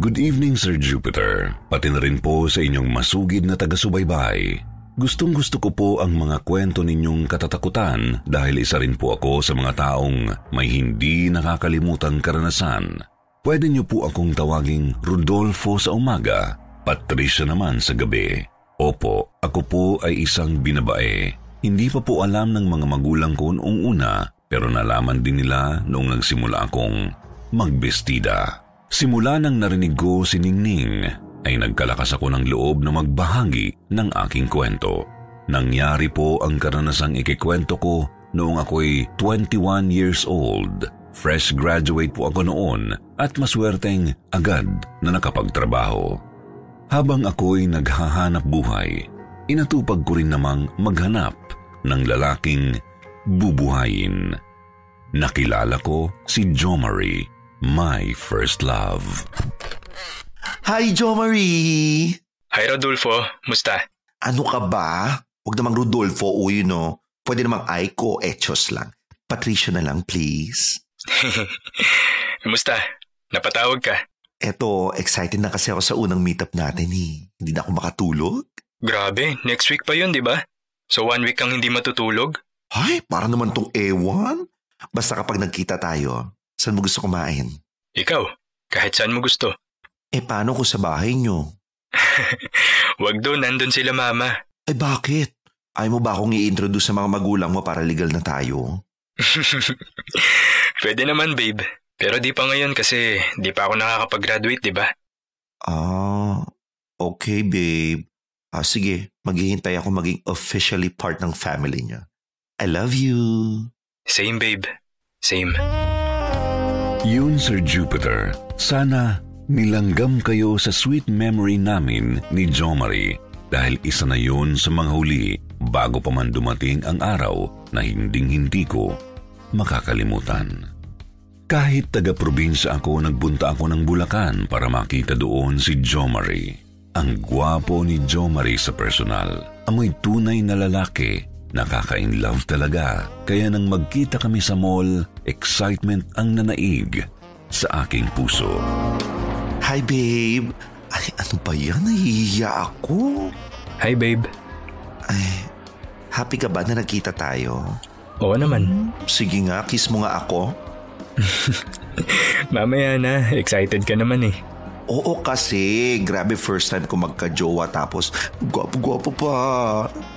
Good evening, Sir Jupiter. Pati na rin po sa inyong masugid na taga-subaybay. Gustong gusto ko po ang mga kwento ninyong katatakutan dahil isa rin po ako sa mga taong may hindi nakakalimutang karanasan. Pwede niyo po akong tawaging Rodolfo sa umaga, Patricia naman sa gabi. Opo, ako po ay isang binabae. Hindi pa po alam ng mga magulang ko noong una pero nalaman din nila noong nagsimula akong magbestida. Simula nang narinig ko si Ningning ay nagkalakas ako ng loob na magbahagi ng aking kwento. Nangyari po ang karanasang ikikwento ko noong ako'y 21 years old. Fresh graduate po ako noon at maswerteng agad na nakapagtrabaho. Habang ako'y naghahanap buhay, inatupag ko rin namang maghanap ng lalaking bubuhayin. Nakilala ko si Jo my first love. Hi, Jo Marie! Hi Rodolfo, musta? Ano ka ba? Huwag namang Rodolfo o you know. Pwede namang Aiko, Echos lang. Patricia na lang, please. Musta? Napatawag ka? Eto, excited na kasi ako sa unang meetup natin eh. Hindi na ako makatulog. Grabe, next week pa yun, di ba? So one week kang hindi matutulog? Ay, para naman tong ewan. Basta kapag nagkita tayo, saan mo gusto kumain? Ikaw, kahit saan mo gusto. Eh paano kung sa bahay nyo? Wag doon, nandun sila mama. Eh bakit? Ayaw mo ba akong i-introduce sa mga magulang mo para legal na tayo? Pwede naman, babe. Pero di pa ngayon kasi di pa ako nakakapag-graduate, di ba? Ah, okay babe. Ah, sige, maghihintay ako maging officially part ng family niya. I love you. Same, babe. Same. Yun, Sir Jupiter. Sana nilanggam kayo sa sweet memory namin ni Jo Marie dahil isa na yun sa mga huli bago pa man dumating ang araw na hinding-hindi ko makakalimutan. Kahit taga-probinsya ako, nagbunta ako ng Bulacan para makita doon si Jo Marie. Ang gwapo ni Jo Marie sa personal. Amoy tunay na lalaki. Nakaka-in love talaga. Kaya nang magkita kami sa mall, excitement ang nanaig sa aking puso. Hi babe. Ay, ano ba yan? Nahihiya ako. Hi, babe. Ay, happy ka ba na nagkita tayo? Oo naman. Sige nga, kiss mo nga ako. Mamaya na, excited ka naman eh. Oo kasi, grabe first time ko magka-jowa tapos gwapo-gwapo pa.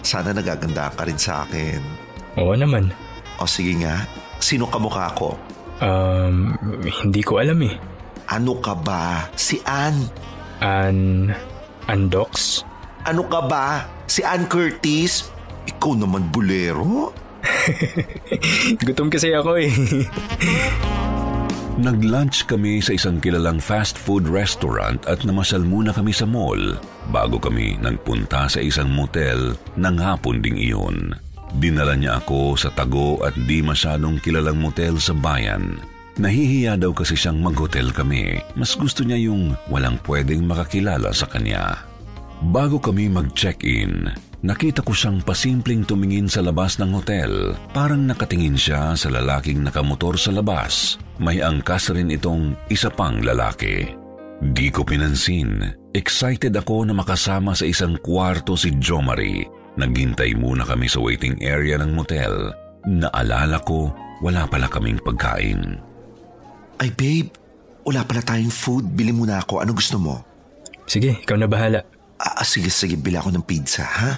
Sana nagaganda ka rin sa akin. Oo naman. O sige nga, sino ka mukha ko? Um, hindi ko alam eh. Ano ka ba? Si Ann. An... Andox? Ano ka ba? Si Ann Curtis? Ikaw naman bulero? Gutom kasi ako eh. Nag-lunch kami sa isang kilalang fast food restaurant at namasal muna kami sa mall bago kami nagpunta sa isang motel ng hapon ding iyon. Dinala niya ako sa tago at di masyadong kilalang motel sa bayan. Nahihiya daw kasi siyang mag-hotel kami. Mas gusto niya yung walang pwedeng makakilala sa kanya. Bago kami mag-check-in, nakita ko siyang pasimpleng tumingin sa labas ng hotel. Parang nakatingin siya sa lalaking nakamotor sa labas. May angkas rin itong isa pang lalaki. Di ko pinansin. Excited ako na makasama sa isang kwarto si Jo Marie. Naghintay muna kami sa waiting area ng motel. Naalala ko, wala pala kaming pagkain. Ay babe, wala pala tayong food. Bili muna ako. Ano gusto mo? Sige, ikaw na bahala. Ah, sige, sige. Bili ako ng pizza, ha?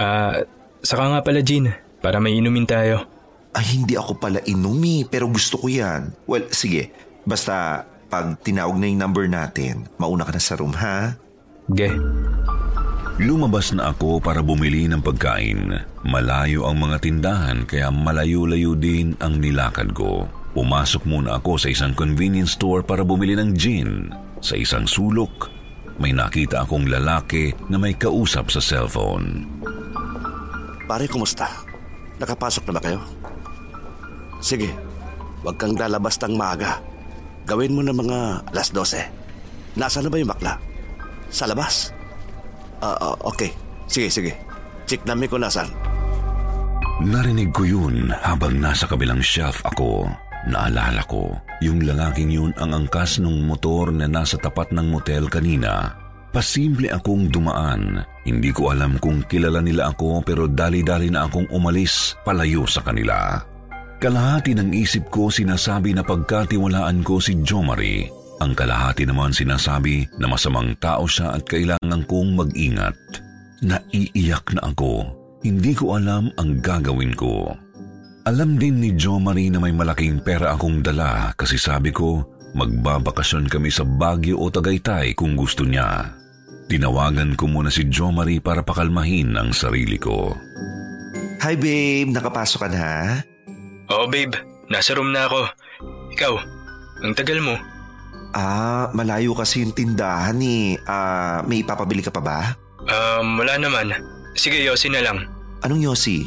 Ah, saka nga pala Jean, para may inumin tayo. Ay, hindi ako pala inumi, pero gusto ko yan. Well, sige. Basta, pag tinawag na yung number natin, mauna ka na sa room, ha? Ge. Lumabas na ako para bumili ng pagkain. Malayo ang mga tindahan kaya malayo-layo din ang nilakad ko. Pumasok muna ako sa isang convenience store para bumili ng gin. Sa isang sulok, may nakita akong lalaki na may kausap sa cellphone. Pare, kumusta? Nakapasok na ba kayo? Sige, huwag kang lalabas ng maaga. Gawin mo na mga alas 12. Nasaan na ba yung bakla? Sa labas? Ah, ah, okay. Sige, sige. Check namin kung nasaan. Narinig ko yun habang nasa kabilang shelf ako. Naalala ko, yung lalaking yun ang angkas ng motor na nasa tapat ng motel kanina. Pasimple akong dumaan. Hindi ko alam kung kilala nila ako pero dali-dali na akong umalis palayo sa kanila. Kalahati ng isip ko sinasabi na pagkatiwalaan ko si Jo Marie. Ang kalahati naman sinasabi na masamang tao siya at kailangan kong mag-ingat. Naiiyak na ako. Hindi ko alam ang gagawin ko. Alam din ni Jo Marie na may malaking pera akong dala kasi sabi ko magbabakasyon kami sa Baguio o Tagaytay kung gusto niya. Tinawagan ko muna si Jo Marie para pakalmahin ang sarili ko. Hi babe, nakapasok ka na? Oo babe, nasa room na ako. Ikaw, ang tagal mo. Ah, malayo kasi yung tindahan eh. Ah, may ipapabili ka pa ba? Um, wala naman. Sige, Yossi na lang. Anong Yossi?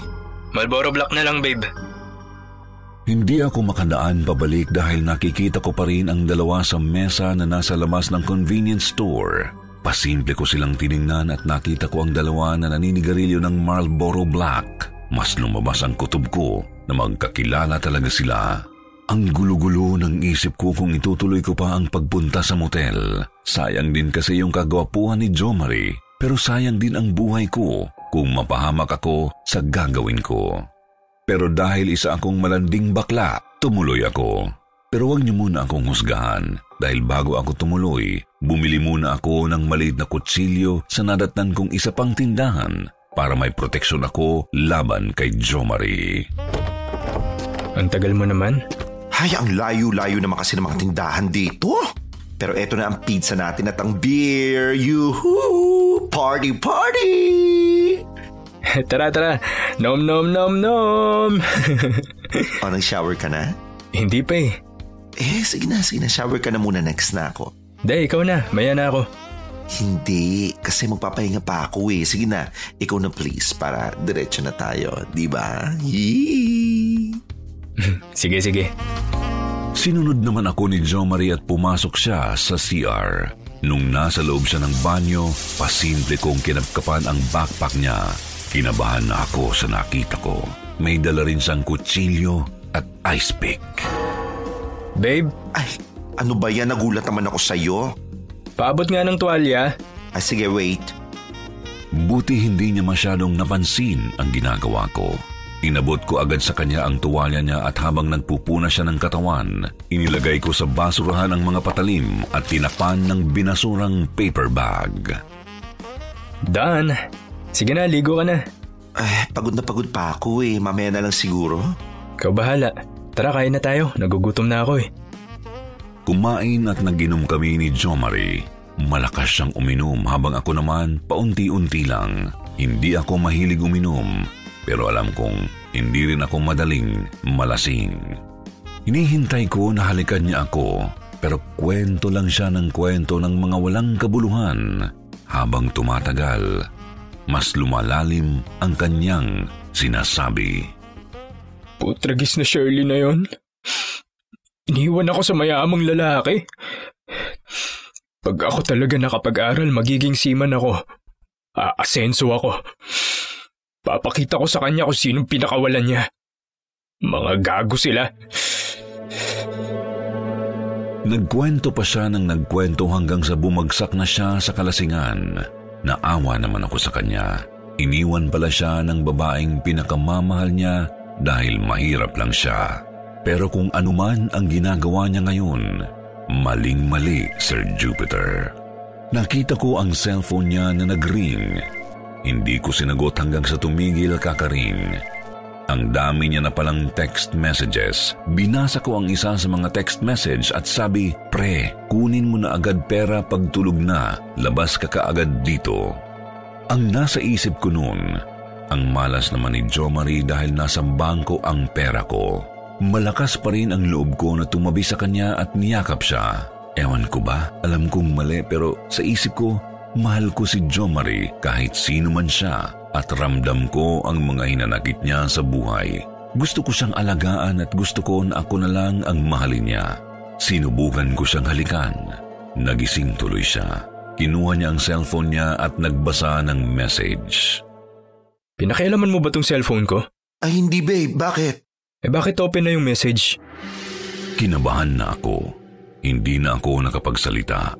Malboro Black na lang babe. Hindi ako makadaan pabalik dahil nakikita ko pa rin ang dalawa sa mesa na nasa labas ng convenience store. Pasimple ko silang tiningnan at nakita ko ang dalawa na naninigarilyo ng Marlboro Black. Mas lumabas ang kutob ko na magkakilala talaga sila. Ang gulo-gulo ng isip ko kung itutuloy ko pa ang pagpunta sa motel. Sayang din kasi yung kagwapuhan ni Jo Marie, pero sayang din ang buhay ko kung mapahamak ako sa gagawin ko. Pero dahil isa akong malanding bakla, tumuloy ako. Pero huwag niyo muna akong husgahan dahil bago ako tumuloy, bumili muna ako ng maliit na kutsilyo sa nadatnan kong isa pang tindahan para may proteksyon ako laban kay Jo Marie. Ang tagal mo naman. Hay, ang layo-layo naman kasi ng mga tindahan dito. Pero eto na ang pizza natin at ang beer. Yuhu! Party, party! tara, tara. Nom, nom, nom, nom. o, nag-shower ka na? Hindi pa eh. Eh, sige na, sige na. Shower ka na muna. Next na ako. Day, ikaw na. Maya na ako. Hindi, kasi magpapahinga pa ako eh. Sige na, ikaw na please para diretso na tayo. Di ba? Yee! sige, sige. Sinunod naman ako ni Jo Marie at pumasok siya sa CR. Nung nasa loob siya ng banyo, pasimple kong kinapkapan ang backpack niya. Kinabahan na ako sa nakita ko. May dala rin siyang kutsilyo at ice pick. Babe, Ay, ano ba yan? Nagulat naman ako sa'yo. paabot nga ng tuwalya. Ay, sige, wait. Buti hindi niya masyadong napansin ang ginagawa ko. Inabot ko agad sa kanya ang tuwalya niya at habang nagpupuna siya ng katawan, inilagay ko sa basurahan ang mga patalim at tinapan ng binasurang paper bag. Dan, sige na, ligo ka na. Ay, pagod na pagod pa ako eh. Mamaya na lang siguro. Ikaw bahala. Tara, kain na tayo. Nagugutom na ako eh. Kumain at naginom kami ni Jo Marie. Malakas siyang uminom habang ako naman paunti-unti lang. Hindi ako mahilig uminom pero alam kong hindi rin ako madaling malasing. Hinihintay ko na halikan niya ako pero kwento lang siya ng kwento ng mga walang kabuluhan. Habang tumatagal, mas lumalalim ang kanyang sinasabi. Putragis na Shirley na yon. Iniwan ako sa mayamang lalaki. Pag ako talaga nakapag-aral, magiging seaman ako. Aasenso ako. Papakita ko sa kanya kung sinong pinakawalan niya. Mga gago sila. Nagkwento pa siya ng nagkwento hanggang sa bumagsak na siya sa kalasingan. Naawa naman ako sa kanya. Iniwan pala siya ng babaeng pinakamamahal niya dahil mahirap lang siya. Pero kung anuman ang ginagawa niya ngayon, maling-mali, Sir Jupiter. Nakita ko ang cellphone niya na nagring. Hindi ko sinagot hanggang sa tumigil kakaring. Ang dami niya na palang text messages. Binasa ko ang isa sa mga text message at sabi, Pre, kunin mo na agad pera pag tulog na. Labas ka kaagad dito. Ang nasa isip ko noon, ang malas naman ni Jo Marie dahil nasa bangko ang pera ko. Malakas pa rin ang loob ko na tumabi sa kanya at niyakap siya. Ewan ko ba, alam kong mali pero sa isip ko, mahal ko si Jo Marie kahit sino man siya at ramdam ko ang mga hinanakit niya sa buhay. Gusto ko siyang alagaan at gusto ko na ako na lang ang mahalin niya. Sinubukan ko siyang halikan. Nagising tuloy siya. Kinuha niya ang cellphone niya at nagbasa ng message. Pinakialaman mo ba tong cellphone ko? Ay hindi babe, bakit? Eh bakit open na yung message? Kinabahan na ako. Hindi na ako nakapagsalita.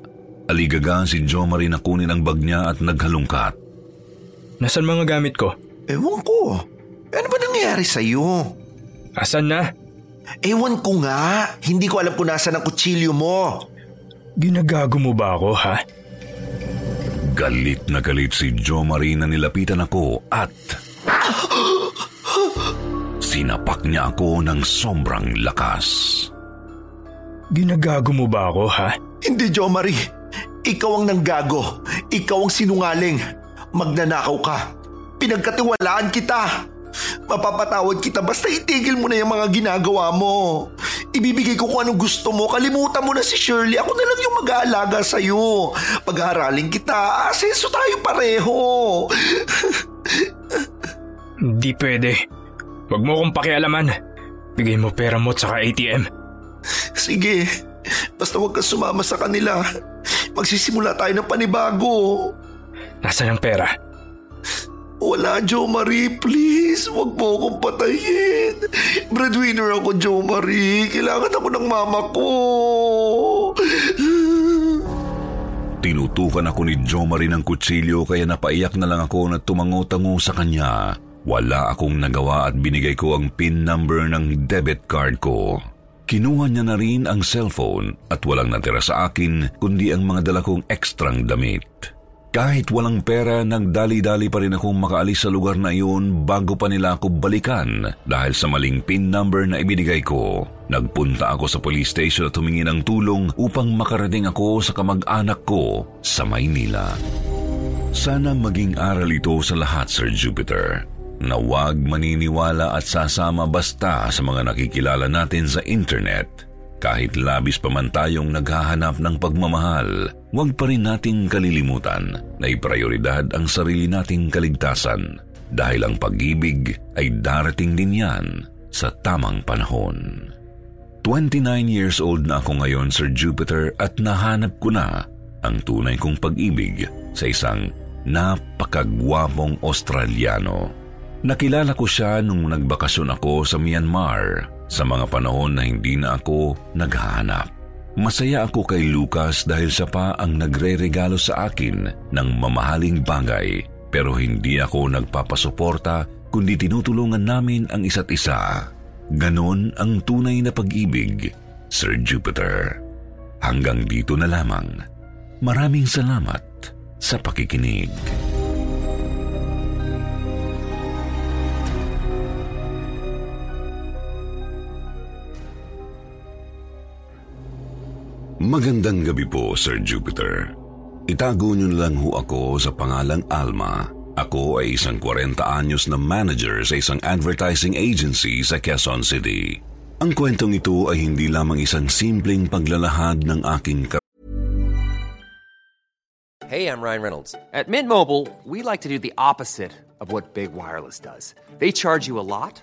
Aligaga si Jo Marie na kunin ang bag niya at naghalungkat. Nasaan mga gamit ko? Ewan ko. Ano ba nangyayari sa'yo? Asan na? Ewan ko nga. Hindi ko alam kung nasan ang kutsilyo mo. Ginagago mo ba ako, ha? Galit na galit si Jo Marie na nilapitan ako at... Sinapak niya ako ng sobrang lakas. Ginagago mo ba ako, ha? Hindi, Jo Marie. Ikaw ang nanggago. Ikaw ang sinungaling. Magnanakaw ka. Pinagkatiwalaan kita. Mapapatawad kita basta itigil mo na yung mga ginagawa mo. Ibibigay ko kung anong gusto mo. Kalimutan mo na si Shirley. Ako na lang yung mag-aalaga sa'yo. Pag-aaralin kita. Asenso tayo pareho. Hindi pwede. Huwag mo akong pakialaman. Bigay mo pera mo at saka ATM. Sige. Basta huwag kang sumama sa kanila. Magsisimula tayo ng panibago. Nasaan ang pera? Wala, Jo Marie. Please, huwag mo akong patayin. Breadwinner ako, Jo Marie. Kailangan ako ng mama ko. Tinutukan ako ni Jo Marie ng kutsilyo kaya napaiyak na lang ako na tumango-tango sa kanya. Wala akong nagawa at binigay ko ang PIN number ng debit card ko. Kinuha niya na rin ang cellphone at walang natira sa akin kundi ang mga dala kong ekstrang damit. Kahit walang pera, nagdali-dali pa rin akong makaalis sa lugar na iyon bago pa nila ako balikan dahil sa maling PIN number na ibinigay ko. Nagpunta ako sa police station at humingi ng tulong upang makarating ako sa kamag-anak ko sa Maynila. Sana maging aral ito sa lahat, Sir Jupiter na huwag maniniwala at sasama basta sa mga nakikilala natin sa internet. Kahit labis pa man tayong naghahanap ng pagmamahal, huwag pa rin nating kalilimutan na iprioridad ang sarili nating kaligtasan dahil ang pag-ibig ay darating din yan sa tamang panahon. 29 years old na ako ngayon, Sir Jupiter, at nahanap ko na ang tunay kong pag-ibig sa isang napakagwapong Australiano. Nakilala ko siya nung nagbakasyon ako sa Myanmar sa mga panahon na hindi na ako naghahanap. Masaya ako kay Lucas dahil siya pa ang nagre-regalo sa akin ng mamahaling bagay pero hindi ako nagpapasuporta kundi tinutulungan namin ang isa't isa. Ganon ang tunay na pag-ibig, Sir Jupiter. Hanggang dito na lamang. Maraming salamat sa pakikinig. Magandang gabi po, Sir Jupiter. Itago niyo lang ho ako sa pangalang Alma. Ako ay isang 40 anyos na manager sa isang advertising agency sa Quezon City. Ang kwentong ito ay hindi lamang isang simpleng paglalahad ng aking Hey, I'm Ryan Reynolds. At Mint Mobile, we like to do the opposite of what Big Wireless does. They charge you a lot,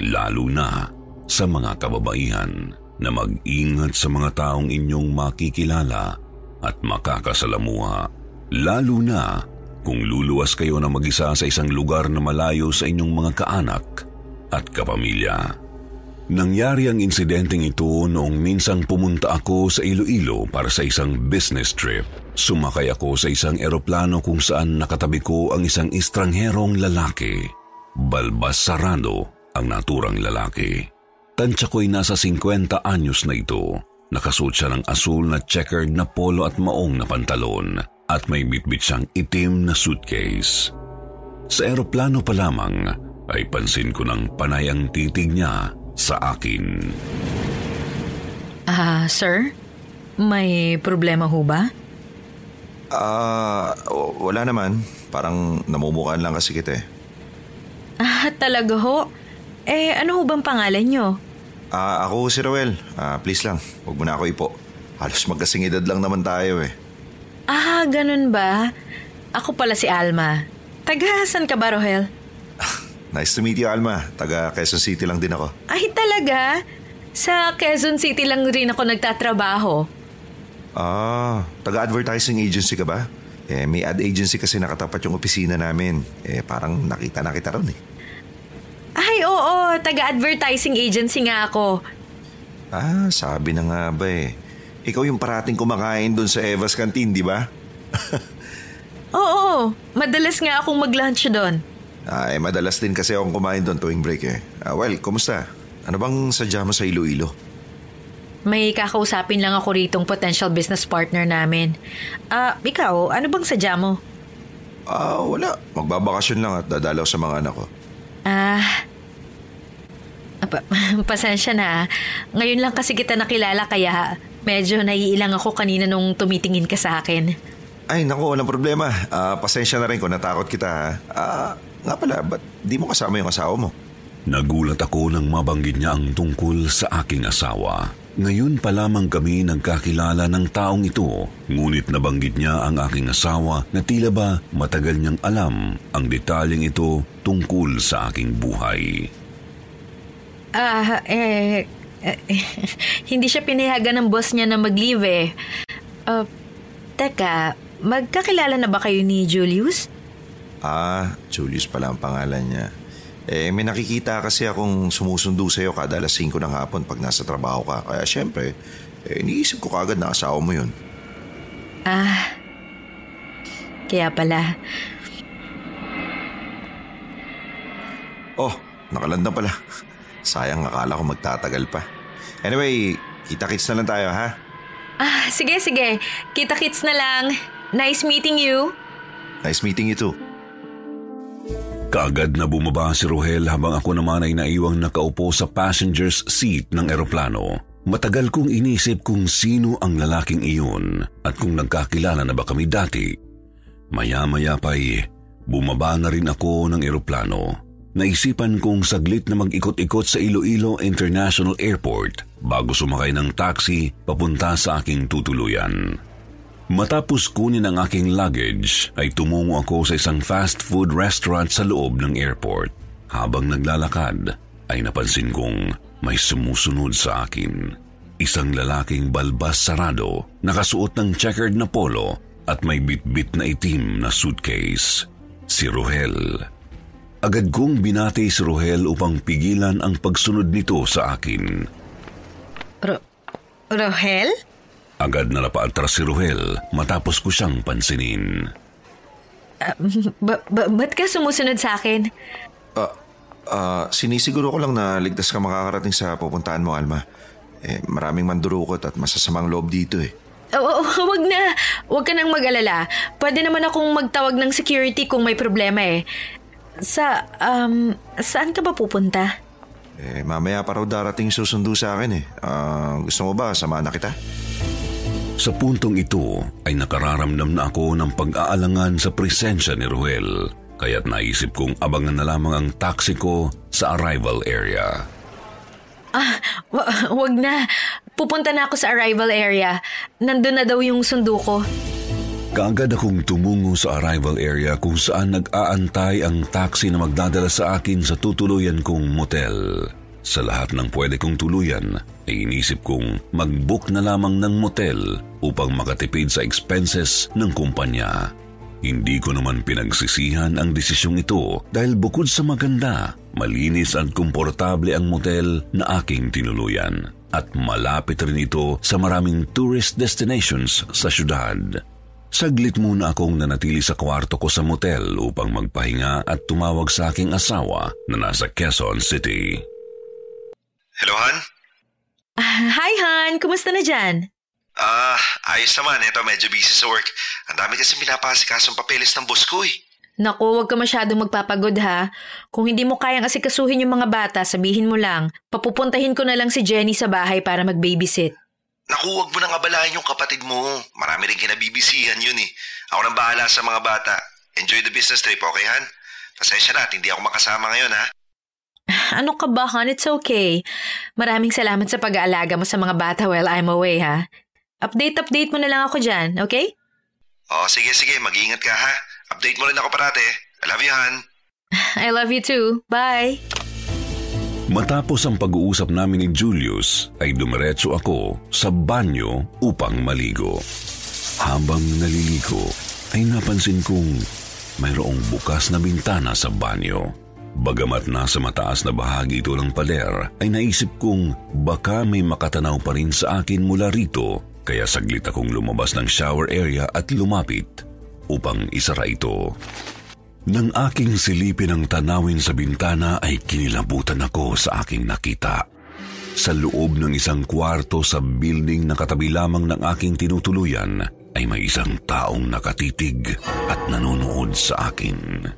lalo na sa mga kababaihan na mag-ingat sa mga taong inyong makikilala at makakasalamuha. Lalo na kung luluwas kayo na mag-isa sa isang lugar na malayo sa inyong mga kaanak at kapamilya. Nangyari ang insidenteng ito noong minsang pumunta ako sa Iloilo para sa isang business trip. Sumakay ako sa isang eroplano kung saan nakatabi ko ang isang estrangherong lalaki. Balbas sarado ang naturang lalaki. Tansya ko'y nasa 50 anyos na ito. Nakasuot siya ng asul na checkered na polo at maong na pantalon at may bitbit siyang itim na suitcase. Sa eroplano pa lamang ay pansin ko ng panay ang titig niya sa akin. Ah, sir? May problema ho ba? Ah, w- wala naman. Parang namumukaan lang kasi kita eh. Ah, talaga ho? Eh, ano ho bang pangalan nyo? Ah, ako si Roel. Ah, please lang, huwag mo na ako ipo. Halos magkasing edad lang naman tayo eh. Ah, ganun ba? Ako pala si Alma. Taga, saan ka ba, Rohel? Nice to meet you, Alma. Taga Quezon City lang din ako. Ay, talaga? Sa Quezon City lang rin ako nagtatrabaho. Ah, taga-advertising agency ka ba? Eh, may ad agency kasi nakatapat yung opisina namin. Eh, parang nakita na kita ron eh. Ay, oo. Taga-advertising agency nga ako. Ah, sabi na nga ba eh. Ikaw yung parating kumakain doon sa Eva's Canteen, di ba? Oo, madalas nga akong mag-lunch doon. Ah, eh, madalas din kasi akong kumain doon tuwing break eh. Ah, well, kumusta? Ano bang sadya mo sa Iloilo? May kakausapin lang ako ritong potential business partner namin. Ah, ikaw, ano bang sadya mo? Ah, wala. Magbabakasyon lang at dadalaw sa mga anak ko. Ah, pasensya na. Ngayon lang kasi kita nakilala kaya medyo naiilang ako kanina nung tumitingin ka sa akin. Ay, naku, walang problema. Ah, pasensya na rin kung natakot kita ha. Ah, nga pala, ba't di mo kasama yung asawa mo? Nagulat ako nang mabanggit niya ang tungkol sa aking asawa. Ngayon pa lamang kami nagkakilala ng taong ito, ngunit nabanggit niya ang aking asawa na tila ba matagal niyang alam ang detalyeng ito tungkol sa aking buhay. Ah, eh, eh, hindi siya pinayagan ng boss niya na mag-leave eh. Ah, teka, magkakilala na ba kayo ni Julius? Ah, Julius pala ang pangalan niya. Eh, may nakikita kasi akong sumusundo sa'yo kada alas 5 ng hapon pag nasa trabaho ka. Kaya syempre, eh, iniisip ko kagad na asawa mo yun. Ah, kaya pala. Oh, nakalanda pala. Sayang akala ko magtatagal pa. Anyway, kita-kits na lang tayo ha? Ah, sige, sige. Kita-kits na lang. Nice meeting you. Nice meeting you too. Kaagad na bumaba si Rohel habang ako naman ay naiwang nakaupo sa passenger's seat ng eroplano. Matagal kong inisip kung sino ang lalaking iyon at kung nagkakilala na ba kami dati. Maya-maya pa'y bumaba na rin ako ng eroplano. Naisipan kong saglit na mag-ikot-ikot sa Iloilo International Airport bago sumakay ng taxi papunta sa aking tutuluyan. Matapos kunin ang aking luggage ay tumungo ako sa isang fast food restaurant sa loob ng airport. Habang naglalakad ay napansin kong may sumusunod sa akin. Isang lalaking balbas sarado, nakasuot ng checkered na polo at may bitbit na itim na suitcase. Si Rohel. Agad kong binati si Rohel upang pigilan ang pagsunod nito sa akin. Ro- Rohel? Agad na napaatras si Rohel matapos ko siyang pansinin. Ba- ba- ba't ka sumusunod sa akin? Ah, ah, sinisiguro ko lang na ligtas ka makakarating sa pupuntahan mo, Alma. Eh, maraming mandurukot at masasamang loob dito eh. Oo, wag na. Wag ka nang mag-alala. Pwede naman akong magtawag ng security kung may problema eh. Sa, um, saan ka ba pupunta? Eh, mamaya pa raw darating susundo sa akin eh. Ah, gusto mo ba samahan na kita? Sa puntong ito ay nakararamdam na ako ng pag-aalangan sa presensya ni Ruel. Kaya't naisip kong abangan na lamang ang taxi ko sa arrival area. Ah, wa- wag na. Pupunta na ako sa arrival area. Nandun na daw yung sundo ko. Kaagad akong tumungo sa arrival area kung saan nag-aantay ang taxi na magdadala sa akin sa tutuluyan kong motel. Sa lahat ng pwede kong tuluyan, ay inisip kong mag-book na lamang ng motel upang makatipid sa expenses ng kumpanya. Hindi ko naman pinagsisihan ang desisyong ito dahil bukod sa maganda, malinis at komportable ang motel na aking tinuluyan at malapit rin ito sa maraming tourist destinations sa syudad. Saglit muna akong nanatili sa kwarto ko sa motel upang magpahinga at tumawag sa aking asawa na nasa Quezon City. Hello, Han? Ah, hi, Han. Kumusta na dyan? Ah, ayos naman. Ito, medyo busy sa work. Ang dami kasi pinapasikasong papeles ng boss ko eh. Naku, huwag ka masyadong magpapagod ha. Kung hindi mo kayang asikasuhin yung mga bata, sabihin mo lang. Papupuntahin ko na lang si Jenny sa bahay para mag-babysit. Naku, huwag mo nang abalahan yung kapatid mo. Marami rin kinabibisihan yun eh. Ako nang bahala sa mga bata. Enjoy the business trip, okay, Han? Pasensya na at hindi ako makasama ngayon, ha? Ano ka ba, hon? It's okay. Maraming salamat sa pag-aalaga mo sa mga bata while I'm away, ha? Update-update mo na lang ako dyan, okay? Oh, sige, sige. Mag-iingat ka, ha? Update mo rin ako parate. I love you, Han. I love you too. Bye! Matapos ang pag-uusap namin ni Julius, ay dumiretso ako sa banyo upang maligo. Habang naliligo, ay napansin kong mayroong bukas na bintana sa banyo. Bagamat nasa mataas na bahagi ito ng pader, ay naisip kong baka may makatanaw pa rin sa akin mula rito, kaya saglit akong lumabas ng shower area at lumapit upang isara ito. Nang aking silipin ang tanawin sa bintana ay kinilabutan ako sa aking nakita. Sa loob ng isang kwarto sa building na katabi lamang ng aking tinutuluyan ay may isang taong nakatitig at nanonood sa akin.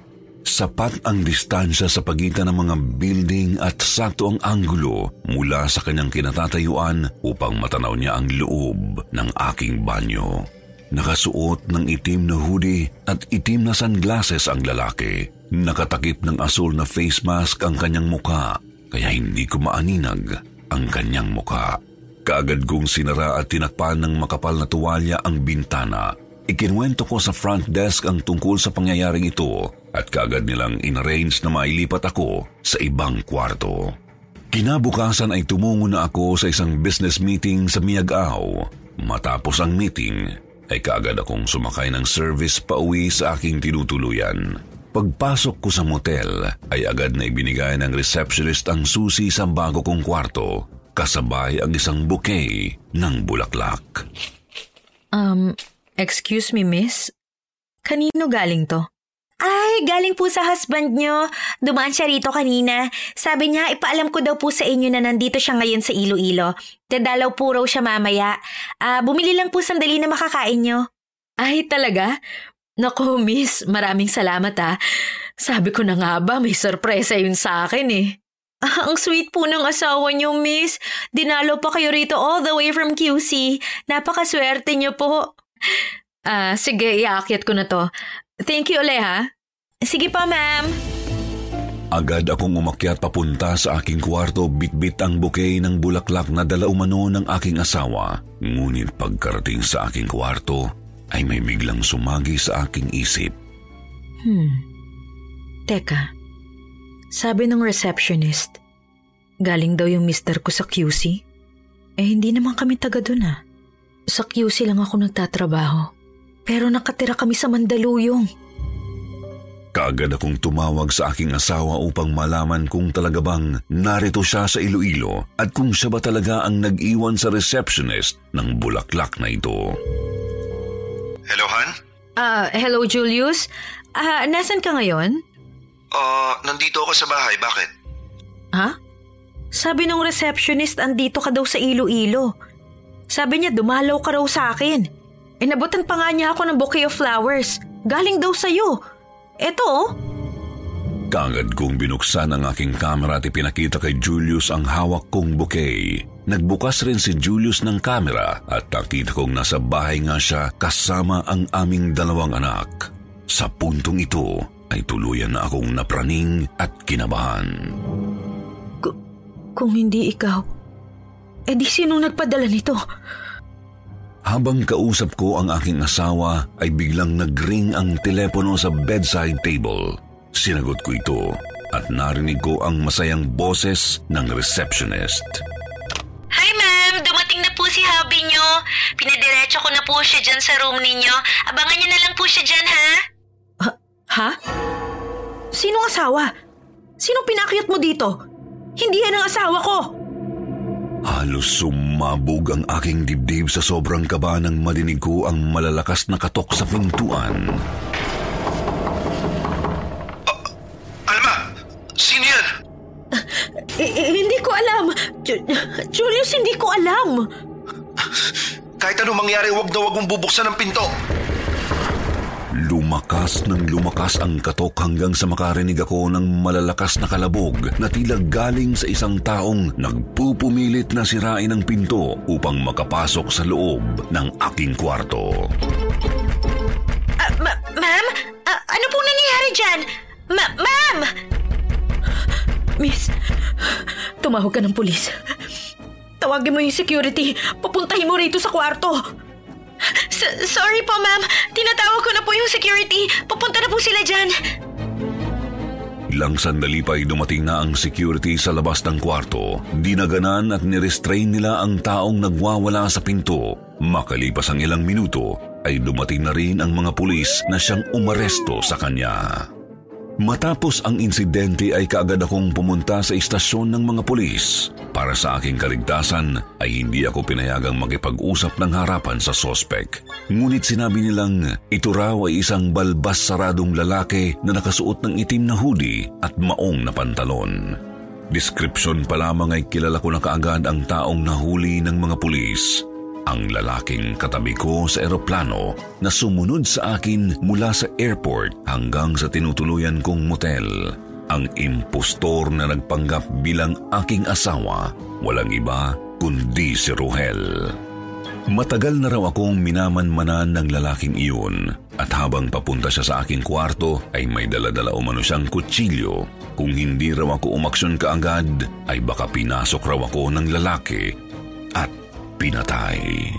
Sapat ang distansya sa pagitan ng mga building at sakto ang anggulo mula sa kanyang kinatatayuan upang matanaw niya ang loob ng aking banyo. Nakasuot ng itim na hoodie at itim na sunglasses ang lalaki. Nakatakip ng asul na face mask ang kanyang muka, kaya hindi ko maaninag ang kanyang muka. Kaagad kong sinara at tinakpan ng makapal na tuwalya ang bintana. Ikinwento ko sa front desk ang tungkol sa pangyayaring ito at kaagad nilang inarrange na mailipat ako sa ibang kwarto. Kinabukasan ay tumungo na ako sa isang business meeting sa Miagao. Matapos ang meeting, ay kaagad akong sumakay ng service pa uwi sa aking tinutuluyan. Pagpasok ko sa motel, ay agad na ibinigay ng receptionist ang susi sa bago kong kwarto, kasabay ang isang bouquet ng bulaklak. Um, excuse me, miss? Kanino galing to? Ay, galing po sa husband nyo. Dumaan siya rito kanina. Sabi niya, ipaalam ko daw po sa inyo na nandito siya ngayon sa Iloilo. Dadalaw po raw siya mamaya. Ah, bumili lang po sandali na makakain nyo. Ay, talaga? Naku, miss, maraming salamat ah. Sabi ko na nga ba, may sorpresa yun sa akin eh. Ah, ang sweet po ng asawa niyo, miss. Dinalo pa kayo rito all the way from QC. Napakaswerte niyo po. Ah, sige, iaakyat ko na to. Thank you ulit ha. Sige pa, ma'am. Agad akong umakyat papunta sa aking kwarto bitbit ang bouquet ng bulaklak na dala umano ng aking asawa. Ngunit pagkarating sa aking kwarto ay may biglang sumagi sa aking isip. Hmm. Teka. Sabi ng receptionist, galing daw yung mister ko sa QC. Eh hindi naman kami taga dun ah. Sa QC lang ako nagtatrabaho. Pero nakatira kami sa Mandaluyong. Kaagad akong tumawag sa aking asawa upang malaman kung talaga bang narito siya sa Iloilo at kung siya ba talaga ang nag-iwan sa receptionist ng bulaklak na ito. Hello, Han? Ah, hello Julius. Ah, nasan ka ngayon? Ah, nandito ako sa bahay. Bakit? Ha? Sabi ng receptionist andito ka daw sa Iloilo. Sabi niya dumalaw ka raw sa akin. Inabutan pa nga niya ako ng bouquet of flowers. Galing daw sa'yo. Eto oh. Kaagad kong binuksan ang aking camera at ipinakita kay Julius ang hawak kong bouquet. Nagbukas rin si Julius ng camera at nakita kong nasa bahay nga siya kasama ang aming dalawang anak. Sa puntong ito ay tuluyan na akong napraning at kinabahan. K- kung hindi ikaw, edi sinong nagpadala nito? Habang kausap ko ang aking asawa ay biglang nagring ang telepono sa bedside table. Sinagot ko ito at narinig ko ang masayang boses ng receptionist. Hi ma'am, dumating na po si hubby nyo. Pinadiretso ko na po siya dyan sa room ninyo. Abangan niyo na lang po siya dyan ha? Ha? Sinong asawa? Sinong pinakyat mo dito? Hindi yan ang asawa ko! Halos sumabog ang aking dibdib sa sobrang kaba nang madinig ko ang malalakas na katok sa pintuan. Alma, sino yan? Eh, hindi ko alam. Ju- Julius, hindi ko alam. Kahit anong mangyari, wag na wag mong bubuksan ang pinto. Lumakas ng lumakas ang katok hanggang sa makarinig ako ng malalakas na kalabog na tila galing sa isang taong nagpupumilit na sirain ang pinto upang makapasok sa loob ng aking kwarto. Ah, ma- ma'am? Ah, ano pong nangyayari dyan? Ma- ma'am! Miss, tumawag ka ng pulis. Tawagin mo yung security. Papuntahin mo rito sa kwarto. Sorry po ma'am. Tinatawag ko na po yung security. Papunta na po sila dyan. Ilang sandali pa ay dumating na ang security sa labas ng kwarto. Dinaganan at nirestrain nila ang taong nagwawala sa pinto. Makalipas ang ilang minuto, ay dumating na rin ang mga pulis na siyang umaresto sa kanya. Matapos ang insidente ay kaagad akong pumunta sa istasyon ng mga pulis. Para sa aking kaligtasan ay hindi ako pinayagang makipag-usap ng harapan sa sospek. Ngunit sinabi nilang ito raw ay isang balbas saradong lalaki na nakasuot ng itim na hoodie at maong na pantalon. Description pa lamang ay kilala ko na kaagad ang taong nahuli ng mga pulis ang lalaking katabi ko sa eroplano na sumunod sa akin mula sa airport hanggang sa tinutuluyan kong motel. Ang impostor na nagpanggap bilang aking asawa, walang iba kundi si Ruhel. Matagal na raw akong minamanmanan ng lalaking iyon at habang papunta siya sa aking kwarto ay may daladala umano siyang kutsilyo. Kung hindi raw ako umaksyon kaagad ay baka pinasok raw ako ng lalaki at pinatay.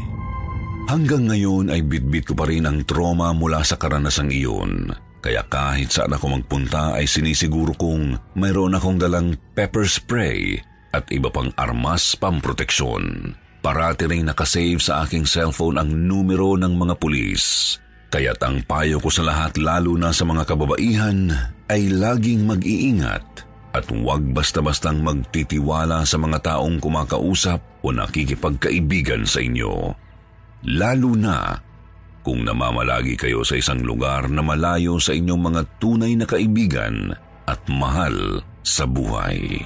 Hanggang ngayon ay bitbit ko pa rin ang trauma mula sa karanasang iyon. Kaya kahit saan ako magpunta ay sinisiguro kong mayroon akong dalang pepper spray at iba pang armas pamproteksyon. Parati rin nakasave sa aking cellphone ang numero ng mga pulis. Kaya't ang payo ko sa lahat lalo na sa mga kababaihan ay laging mag-iingat at huwag basta-bastang magtitiwala sa mga taong kumakausap o nakikipagkaibigan sa inyo. Lalo na kung namamalagi kayo sa isang lugar na malayo sa inyong mga tunay na kaibigan at mahal sa buhay.